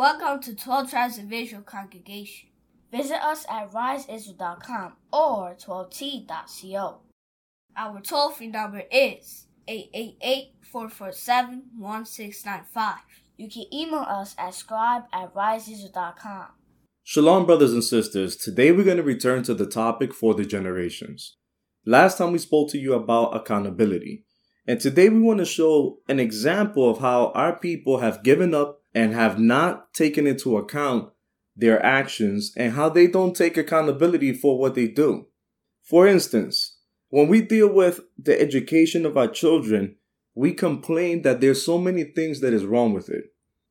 Welcome to 12 Tribes of Israel Congregation. Visit us at riseisrael.com or 12t.co. Our toll free number is 888 447 1695. You can email us at scribe at riseisrael.com. Shalom, brothers and sisters. Today we're going to return to the topic for the generations. Last time we spoke to you about accountability. And today we want to show an example of how our people have given up and have not taken into account their actions and how they don't take accountability for what they do. For instance, when we deal with the education of our children, we complain that there's so many things that is wrong with it.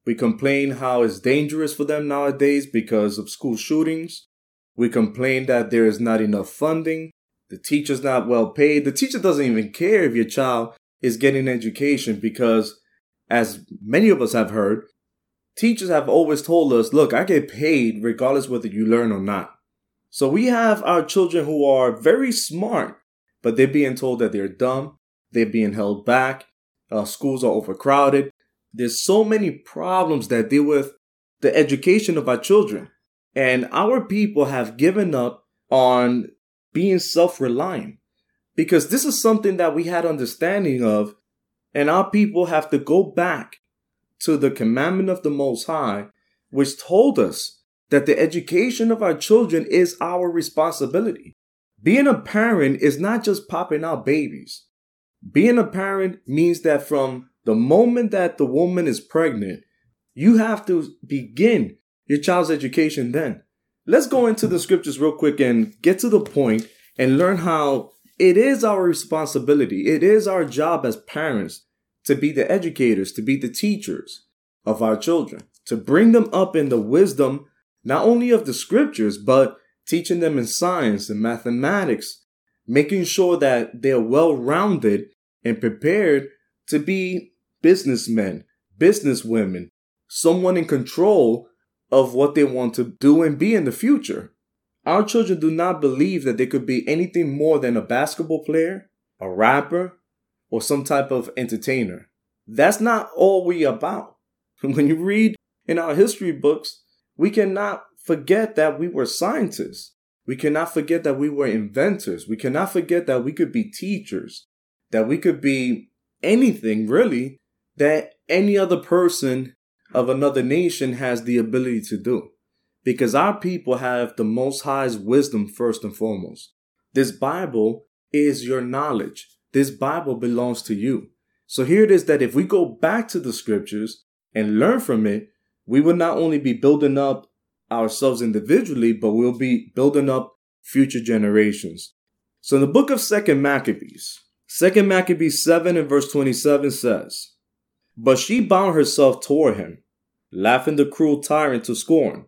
We complain how it's dangerous for them nowadays because of school shootings. We complain that there is not enough funding. The teacher's not well paid. The teacher doesn't even care if your child is getting education because, as many of us have heard, teachers have always told us, look, I get paid regardless whether you learn or not. So we have our children who are very smart, but they're being told that they're dumb. They're being held back. Uh, schools are overcrowded. There's so many problems that deal with the education of our children. And our people have given up on being self reliant because this is something that we had understanding of and our people have to go back to the commandment of the most high which told us that the education of our children is our responsibility. Being a parent is not just popping out babies. Being a parent means that from the moment that the woman is pregnant you have to begin your child's education then. Let's go into the scriptures real quick and get to the point and learn how it is our responsibility. It is our job as parents to be the educators, to be the teachers of our children, to bring them up in the wisdom, not only of the scriptures, but teaching them in science and mathematics, making sure that they're well rounded and prepared to be businessmen, businesswomen, someone in control of what they want to do and be in the future. Our children do not believe that they could be anything more than a basketball player, a rapper, or some type of entertainer. That's not all we about. When you read in our history books, we cannot forget that we were scientists. We cannot forget that we were inventors. We cannot forget that we could be teachers, that we could be anything really that any other person of another nation has the ability to do because our people have the Most High's wisdom first and foremost. This Bible is your knowledge. This Bible belongs to you. So here it is that if we go back to the scriptures and learn from it, we will not only be building up ourselves individually, but we'll be building up future generations. So in the book of Second Maccabees, Second Maccabees 7 and verse 27 says, But she bound herself toward him, laughing the cruel tyrant to scorn,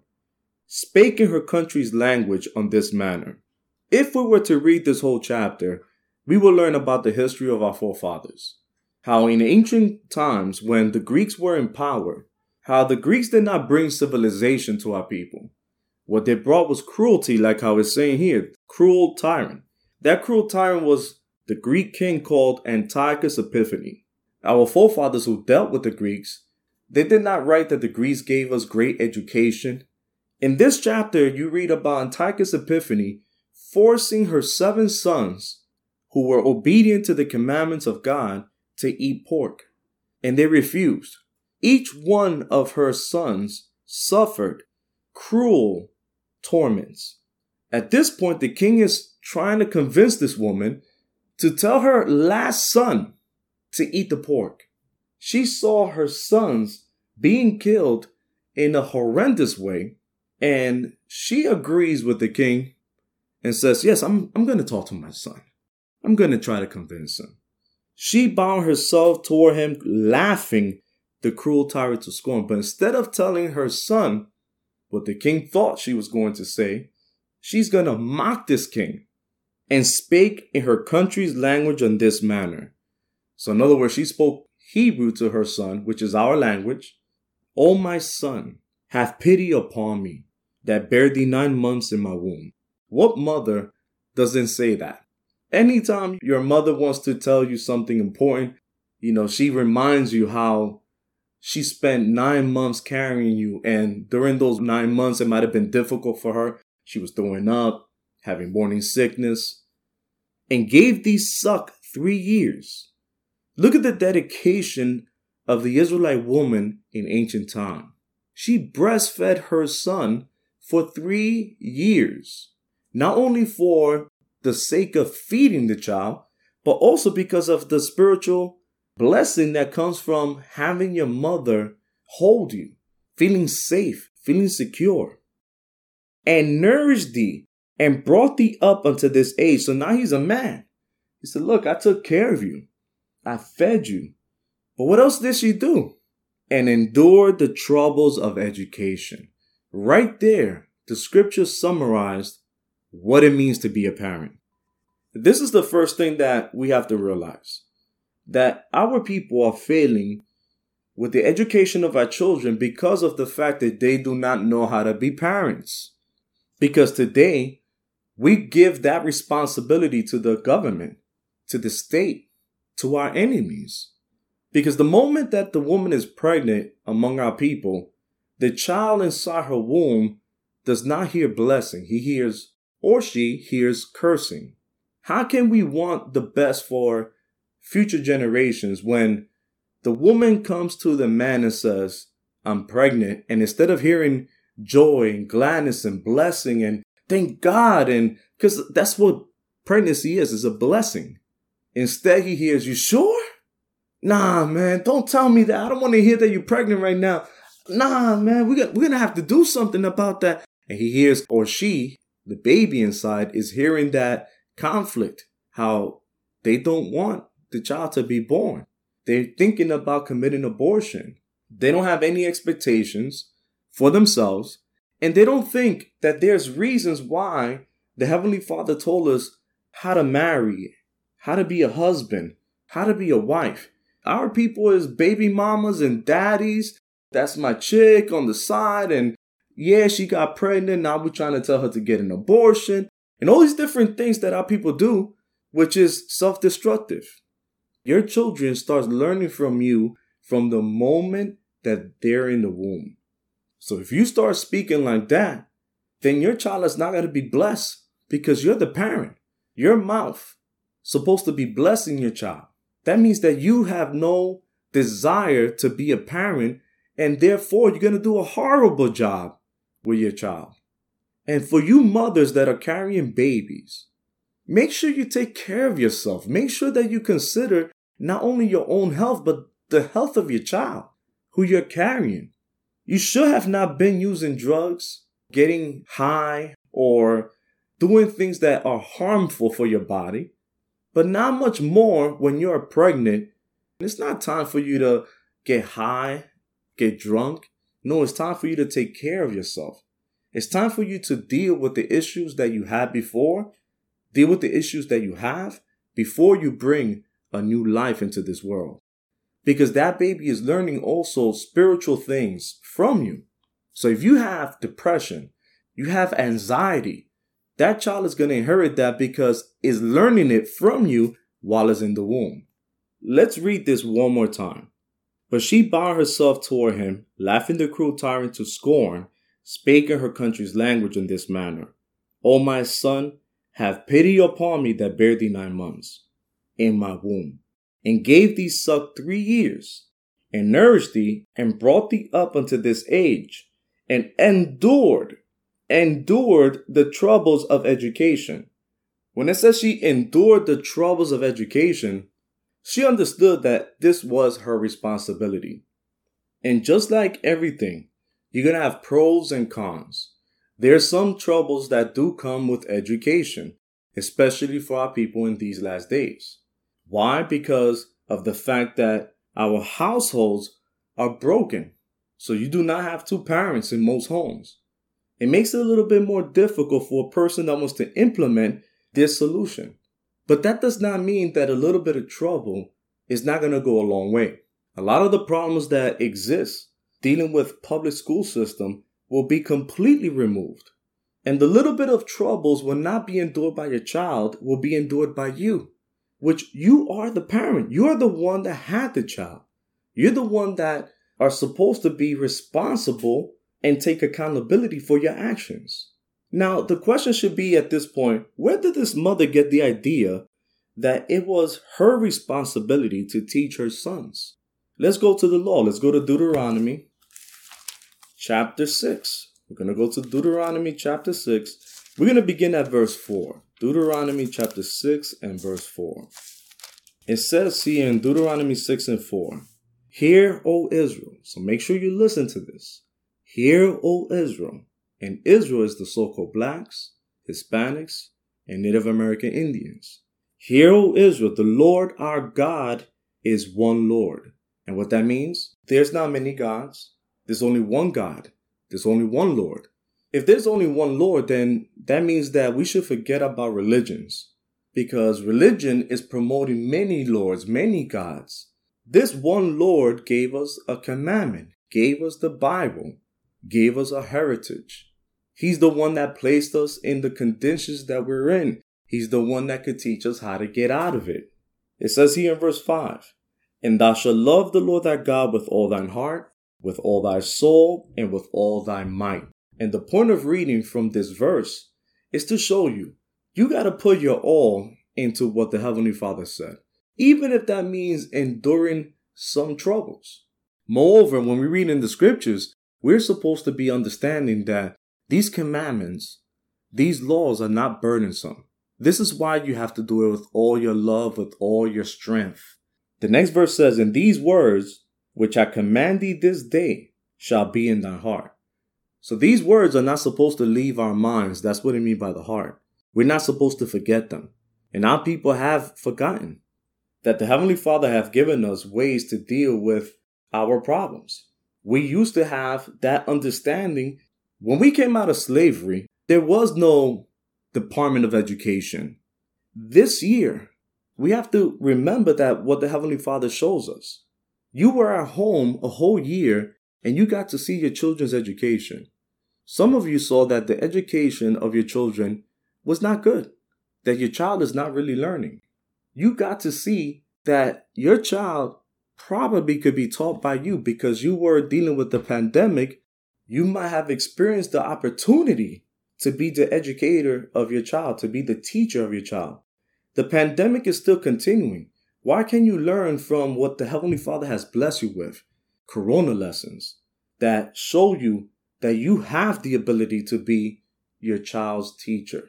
spake in her country's language on this manner. If we were to read this whole chapter, we will learn about the history of our forefathers. How in ancient times, when the Greeks were in power, how the Greeks did not bring civilization to our people. What they brought was cruelty, like how it's saying here, cruel tyrant. That cruel tyrant was the Greek king called Antiochus Epiphanes. Our forefathers who dealt with the Greeks, they did not write that the Greeks gave us great education, in this chapter, you read about Antiochus Epiphanes forcing her seven sons, who were obedient to the commandments of God, to eat pork. And they refused. Each one of her sons suffered cruel torments. At this point, the king is trying to convince this woman to tell her last son to eat the pork. She saw her sons being killed in a horrendous way and she agrees with the king and says, Yes, I'm, I'm going to talk to my son. I'm going to try to convince him. She bound herself toward him, laughing the cruel tyrant to scorn. But instead of telling her son what the king thought she was going to say, she's going to mock this king and spake in her country's language in this manner. So, in other words, she spoke Hebrew to her son, which is our language. O my son, have pity upon me that bare thee nine months in my womb. What mother doesn't say that? Anytime your mother wants to tell you something important, you know, she reminds you how she spent nine months carrying you, and during those nine months, it might have been difficult for her. She was throwing up, having morning sickness, and gave thee suck three years. Look at the dedication of the Israelite woman in ancient time. She breastfed her son for three years, not only for the sake of feeding the child, but also because of the spiritual blessing that comes from having your mother hold you, feeling safe, feeling secure, and nourished thee and brought thee up unto this age. So now he's a man. He said, Look, I took care of you, I fed you. But what else did she do? And endured the troubles of education. Right there, the scripture summarized what it means to be a parent. This is the first thing that we have to realize that our people are failing with the education of our children because of the fact that they do not know how to be parents. Because today, we give that responsibility to the government, to the state, to our enemies. Because the moment that the woman is pregnant among our people, the child inside her womb does not hear blessing. He hears, or she hears cursing. How can we want the best for future generations when the woman comes to the man and says, I'm pregnant, and instead of hearing joy and gladness and blessing and thank God, and because that's what pregnancy is, is a blessing. Instead, he hears, You sure? Nah, man, don't tell me that. I don't want to hear that you're pregnant right now. Nah, man, we're gonna, we're gonna have to do something about that. And he hears, or she, the baby inside, is hearing that conflict, how they don't want the child to be born. They're thinking about committing abortion. They don't have any expectations for themselves, and they don't think that there's reasons why the Heavenly Father told us how to marry, how to be a husband, how to be a wife. Our people is baby mamas and daddies. That's my chick on the side, and yeah, she got pregnant. Now we're trying to tell her to get an abortion, and all these different things that our people do, which is self destructive. Your children start learning from you from the moment that they're in the womb. So if you start speaking like that, then your child is not going to be blessed because you're the parent. Your mouth supposed to be blessing your child. That means that you have no desire to be a parent and therefore you're going to do a horrible job with your child. And for you mothers that are carrying babies, make sure you take care of yourself. Make sure that you consider not only your own health, but the health of your child who you're carrying. You should have not been using drugs, getting high, or doing things that are harmful for your body, but not much more when you're pregnant. It's not time for you to get high, get drunk. No, it's time for you to take care of yourself. It's time for you to deal with the issues that you had before Deal with the issues that you have before you bring a new life into this world. Because that baby is learning also spiritual things from you. So if you have depression, you have anxiety, that child is going to inherit that because it's learning it from you while it's in the womb. Let's read this one more time. But she bowed herself toward him, laughing the cruel tyrant to scorn, spake in her country's language in this manner. O my son, have pity upon me that bare thee nine months in my womb, and gave thee suck three years, and nourished thee, and brought thee up unto this age, and endured, endured the troubles of education. When it says she endured the troubles of education, she understood that this was her responsibility. And just like everything, you're going to have pros and cons. There are some troubles that do come with education, especially for our people in these last days. Why? Because of the fact that our households are broken. So you do not have two parents in most homes. It makes it a little bit more difficult for a person that wants to implement this solution. But that does not mean that a little bit of trouble is not going to go a long way. A lot of the problems that exist dealing with public school system will be completely removed. And the little bit of troubles will not be endured by your child, will be endured by you, which you are the parent. You're the one that had the child. You're the one that are supposed to be responsible and take accountability for your actions. Now, the question should be at this point where did this mother get the idea that it was her responsibility to teach her sons? Let's go to the law. Let's go to Deuteronomy chapter 6. We're going to go to Deuteronomy chapter 6. We're going to begin at verse 4. Deuteronomy chapter 6 and verse 4. It says here in Deuteronomy 6 and 4 Hear, O Israel. So make sure you listen to this. Hear, O Israel. And Israel is the so called blacks, Hispanics, and Native American Indians. Hear, O Israel, the Lord our God is one Lord. And what that means? There's not many gods. There's only one God. There's only one Lord. If there's only one Lord, then that means that we should forget about religions. Because religion is promoting many lords, many gods. This one Lord gave us a commandment, gave us the Bible, gave us a heritage. He's the one that placed us in the conditions that we're in. He's the one that could teach us how to get out of it. It says here in verse 5 And thou shalt love the Lord thy God with all thine heart, with all thy soul, and with all thy might. And the point of reading from this verse is to show you you got to put your all into what the Heavenly Father said even if that means enduring some troubles. Moreover, when we read in the scriptures, we're supposed to be understanding that these commandments, these laws are not burdensome. This is why you have to do it with all your love, with all your strength. The next verse says, And these words which I command thee this day shall be in thy heart. So these words are not supposed to leave our minds. That's what I mean by the heart. We're not supposed to forget them. And our people have forgotten that the Heavenly Father have given us ways to deal with our problems. We used to have that understanding. When we came out of slavery, there was no Department of Education. This year, we have to remember that what the Heavenly Father shows us. You were at home a whole year and you got to see your children's education. Some of you saw that the education of your children was not good, that your child is not really learning you got to see that your child probably could be taught by you because you were dealing with the pandemic. You might have experienced the opportunity to be the educator of your child, to be the teacher of your child. The pandemic is still continuing. Why can you learn from what the Heavenly Father has blessed you with? Corona lessons that show you that you have the ability to be your child's teacher.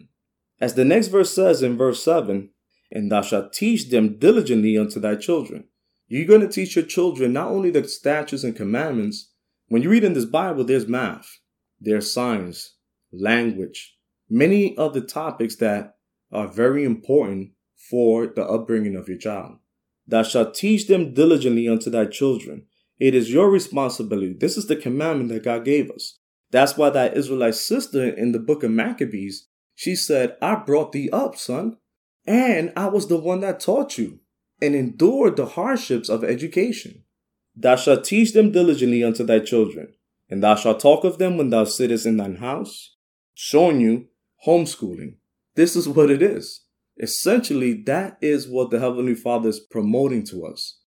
As the next verse says in verse 7, and thou shalt teach them diligently unto thy children. You're going to teach your children not only the statutes and commandments. When you read in this Bible, there's math, there's science, language, many other topics that are very important for the upbringing of your child. Thou shalt teach them diligently unto thy children. It is your responsibility. This is the commandment that God gave us. That's why that Israelite sister in the book of Maccabees, she said, I brought thee up, son. And I was the one that taught you and endured the hardships of education. Thou shalt teach them diligently unto thy children, and thou shalt talk of them when thou sittest in thine house, showing you homeschooling. This is what it is. Essentially, that is what the Heavenly Father is promoting to us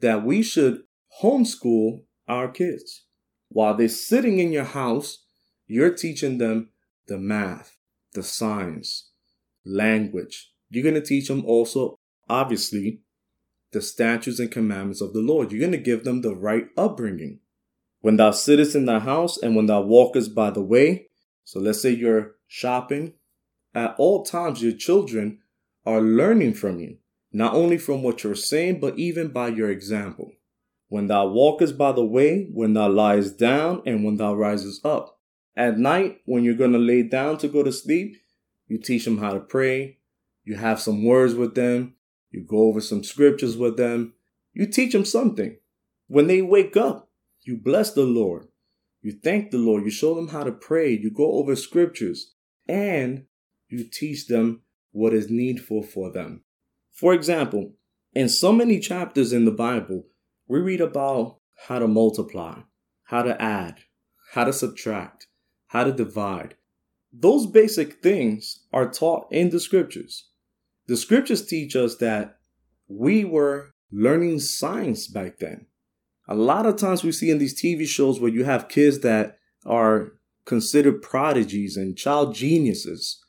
that we should homeschool our kids. While they're sitting in your house, you're teaching them the math, the science, language, you're going to teach them also, obviously, the statutes and commandments of the Lord. You're going to give them the right upbringing. When thou sittest in thy house and when thou walkest by the way, so let's say you're shopping, at all times your children are learning from you, not only from what you're saying, but even by your example. When thou walkest by the way, when thou liest down, and when thou risest up. At night, when you're going to lay down to go to sleep, you teach them how to pray, you have some words with them. You go over some scriptures with them. You teach them something. When they wake up, you bless the Lord. You thank the Lord. You show them how to pray. You go over scriptures and you teach them what is needful for them. For example, in so many chapters in the Bible, we read about how to multiply, how to add, how to subtract, how to divide. Those basic things are taught in the scriptures. The scriptures teach us that we were learning science back then. A lot of times we see in these TV shows where you have kids that are considered prodigies and child geniuses.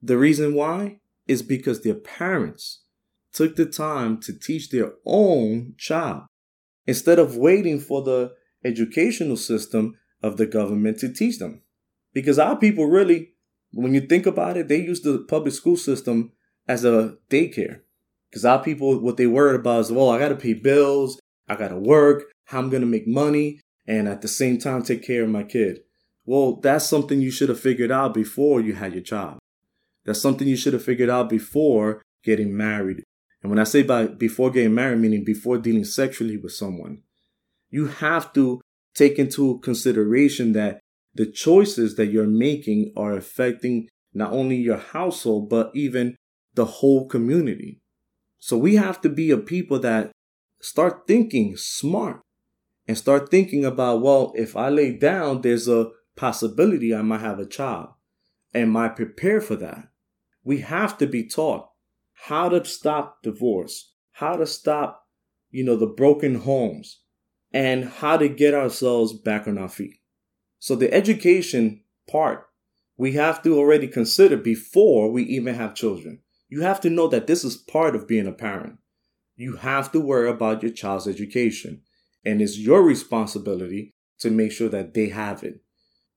The reason why is because their parents took the time to teach their own child instead of waiting for the educational system of the government to teach them. Because our people really, when you think about it, they use the public school system as a daycare. Because our people, what they worried about is, well, I got to pay bills, I got to work, how I'm going to make money, and at the same time take care of my kid. Well, that's something you should have figured out before you had your child. That's something you should have figured out before getting married. And when I say by before getting married, meaning before dealing sexually with someone, you have to take into consideration that the choices that you're making are affecting not only your household, but even the whole community. So we have to be a people that start thinking smart and start thinking about, well, if I lay down, there's a possibility I might have a child. Am I prepared for that? We have to be taught how to stop divorce, how to stop, you know, the broken homes, and how to get ourselves back on our feet. So the education part, we have to already consider before we even have children. You have to know that this is part of being a parent. You have to worry about your child's education, and it's your responsibility to make sure that they have it.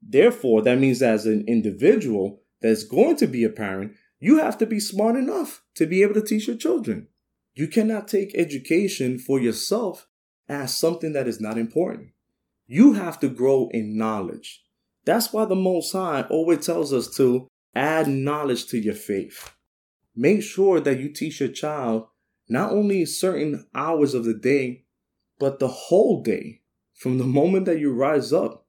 Therefore, that means as an individual that's going to be a parent, you have to be smart enough to be able to teach your children. You cannot take education for yourself as something that is not important. You have to grow in knowledge. That's why the Most High always tells us to add knowledge to your faith. Make sure that you teach your child not only certain hours of the day, but the whole day. From the moment that you rise up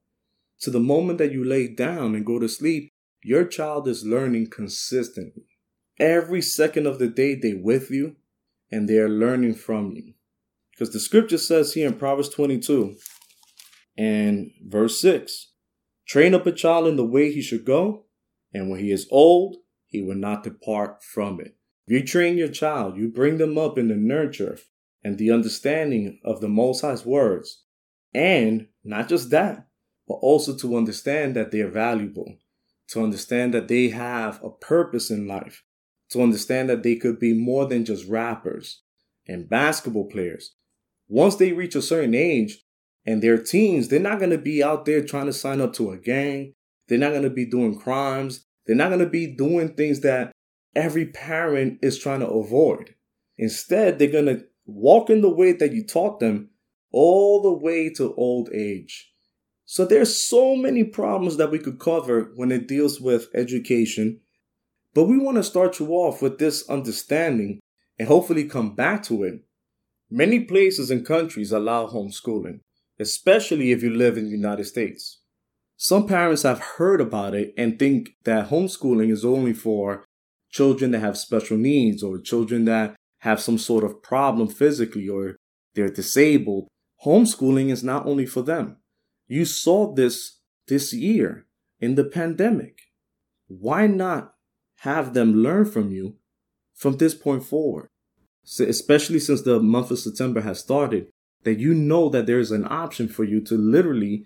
to the moment that you lay down and go to sleep, your child is learning consistently. Every second of the day, they with you and they are learning from you. Because the scripture says here in Proverbs 22 and verse 6 train up a child in the way he should go, and when he is old, he will not depart from it. You train your child, you bring them up in the nurture and the understanding of the Most High's words. And not just that, but also to understand that they are valuable, to understand that they have a purpose in life, to understand that they could be more than just rappers and basketball players, once they reach a certain age and they're teens, they're not going to be out there trying to sign up to a gang. They're not going to be doing crimes. They're not going to be doing things that every parent is trying to avoid. Instead, they're going to walk in the way that you taught them all the way to old age. So there's so many problems that we could cover when it deals with education. But we want to start you off with this understanding and hopefully come back to it Many places and countries allow homeschooling, especially if you live in the United States. Some parents have heard about it and think that homeschooling is only for children that have special needs or children that have some sort of problem physically or they're disabled. Homeschooling is not only for them. You saw this this year in the pandemic. Why not have them learn from you from this point forward? especially since the month of September has started, that you know that there's an option for you to literally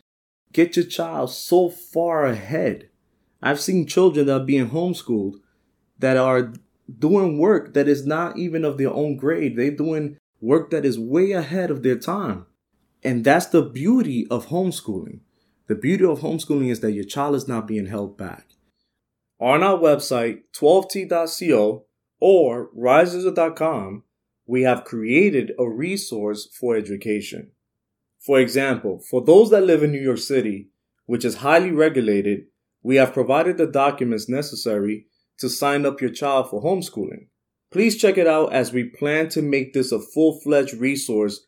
get your child so far ahead. I've seen children that are being homeschooled that are doing work that is not even of their own grade. They're doing work that is way ahead of their time. And that's the beauty of homeschooling. The beauty of homeschooling is that your child is not being held back. On our website, 12t.co or riseisrael.com, we have created a resource for education. For example, for those that live in New York City, which is highly regulated, we have provided the documents necessary to sign up your child for homeschooling. Please check it out as we plan to make this a full fledged resource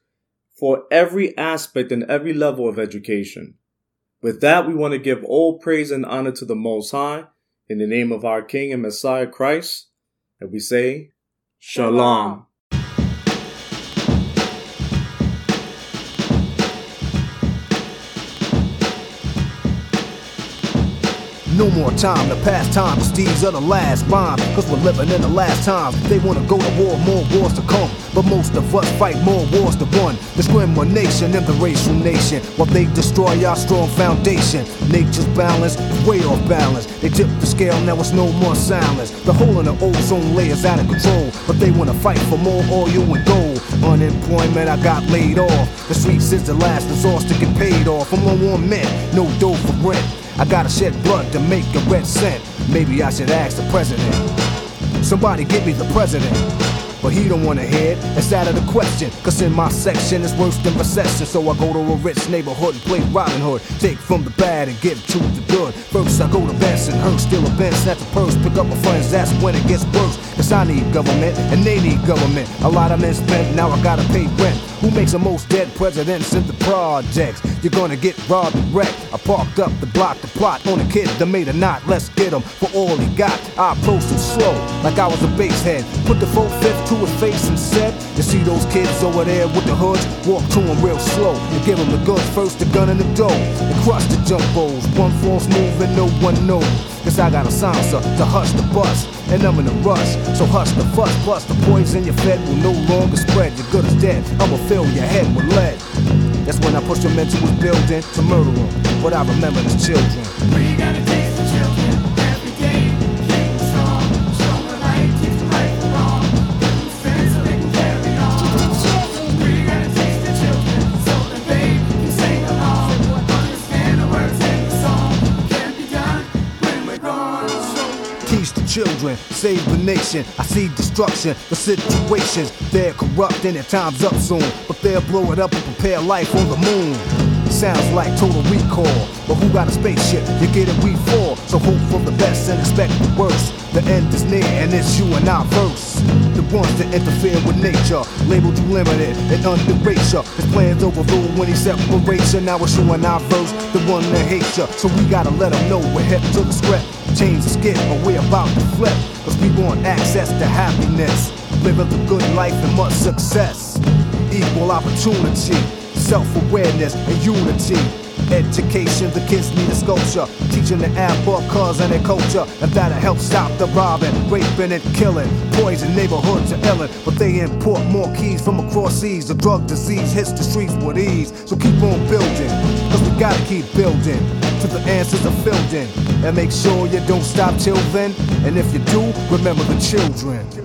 for every aspect and every level of education. With that, we want to give all praise and honor to the Most High in the name of our King and Messiah Christ. And we say, Shalom. No more time to pass time, these are the last rhyme. Cause we're living in the last time. They wanna go to war, more wars to come. But most of us fight more wars to win. Discrimination in the racial nation. While they destroy our strong foundation. Nature's balance is way off balance. They tip the scale, now it's no more silence. The hole in the ozone layer's out of control. But they wanna fight for more oil and gold. Unemployment, I got laid off. The streets is the last resource to get paid off. I'm on men, no dough for rent. I gotta shed blood to make a red cent. Maybe I should ask the president. Somebody get me the president. But he don't wanna hear it, it's out of the question. Cause in my section it's worse than recession. So I go to a rich neighborhood and play Robin Hood. Take from the bad and give to the good. First I go to Bensonhurst, steal a bench, snatch a purse, pick up my friends, that's when it gets worse. Cause I need government and they need government. A lot of men spent, now I gotta pay rent. Who makes the most dead presidents in the projects? You're gonna get robbed and wrecked. I parked up the block, the plot on a kid that made a knot. Let's get him for all he got. I approached him slow, like I was a base head. Put the full fifth to his face and said, You see those kids over there with the hoods? Walk to him real slow and give him the goods first, the gun and the dough. And crush the jump bowls. One false move and no one knows. Cause I got a silencer to hush the bus. And I'm in a rush, so hush the fuss. Plus, the poison you fed will no longer spread. Your good is dead, I'ma fill your head with lead. That's when I push them into his building to murder them. But I remember gotta children children, save the nation. I see destruction, the situations. They're corrupt and their time's up soon. But they'll blow it up and prepare life on the moon. Sounds like total recall. But who got a spaceship? You get it, we fall. So hope for the best and expect the worst. The end is near and it's you and I verse. The ones that interfere with nature, labeled you limited and underrate ya. His plans overruled when he separates ya. Now it's you and I verse, the one that hates you. So we gotta let them know we're hip to the script. Change the skit, but we're about to flip. Cause we want access to happiness. Living the good life and much success. Equal opportunity, self awareness, and unity. Education, the kids need a sculpture. Teaching the cause and their culture. And that'll help stop the robbing, raping, and killing. Poison neighborhoods are illin', but they import more keys from across seas. The drug disease hits the streets with ease. So keep on building, cause we gotta keep building. Till the answers are filled in. And make sure you don't stop till then. And if you do, remember the children.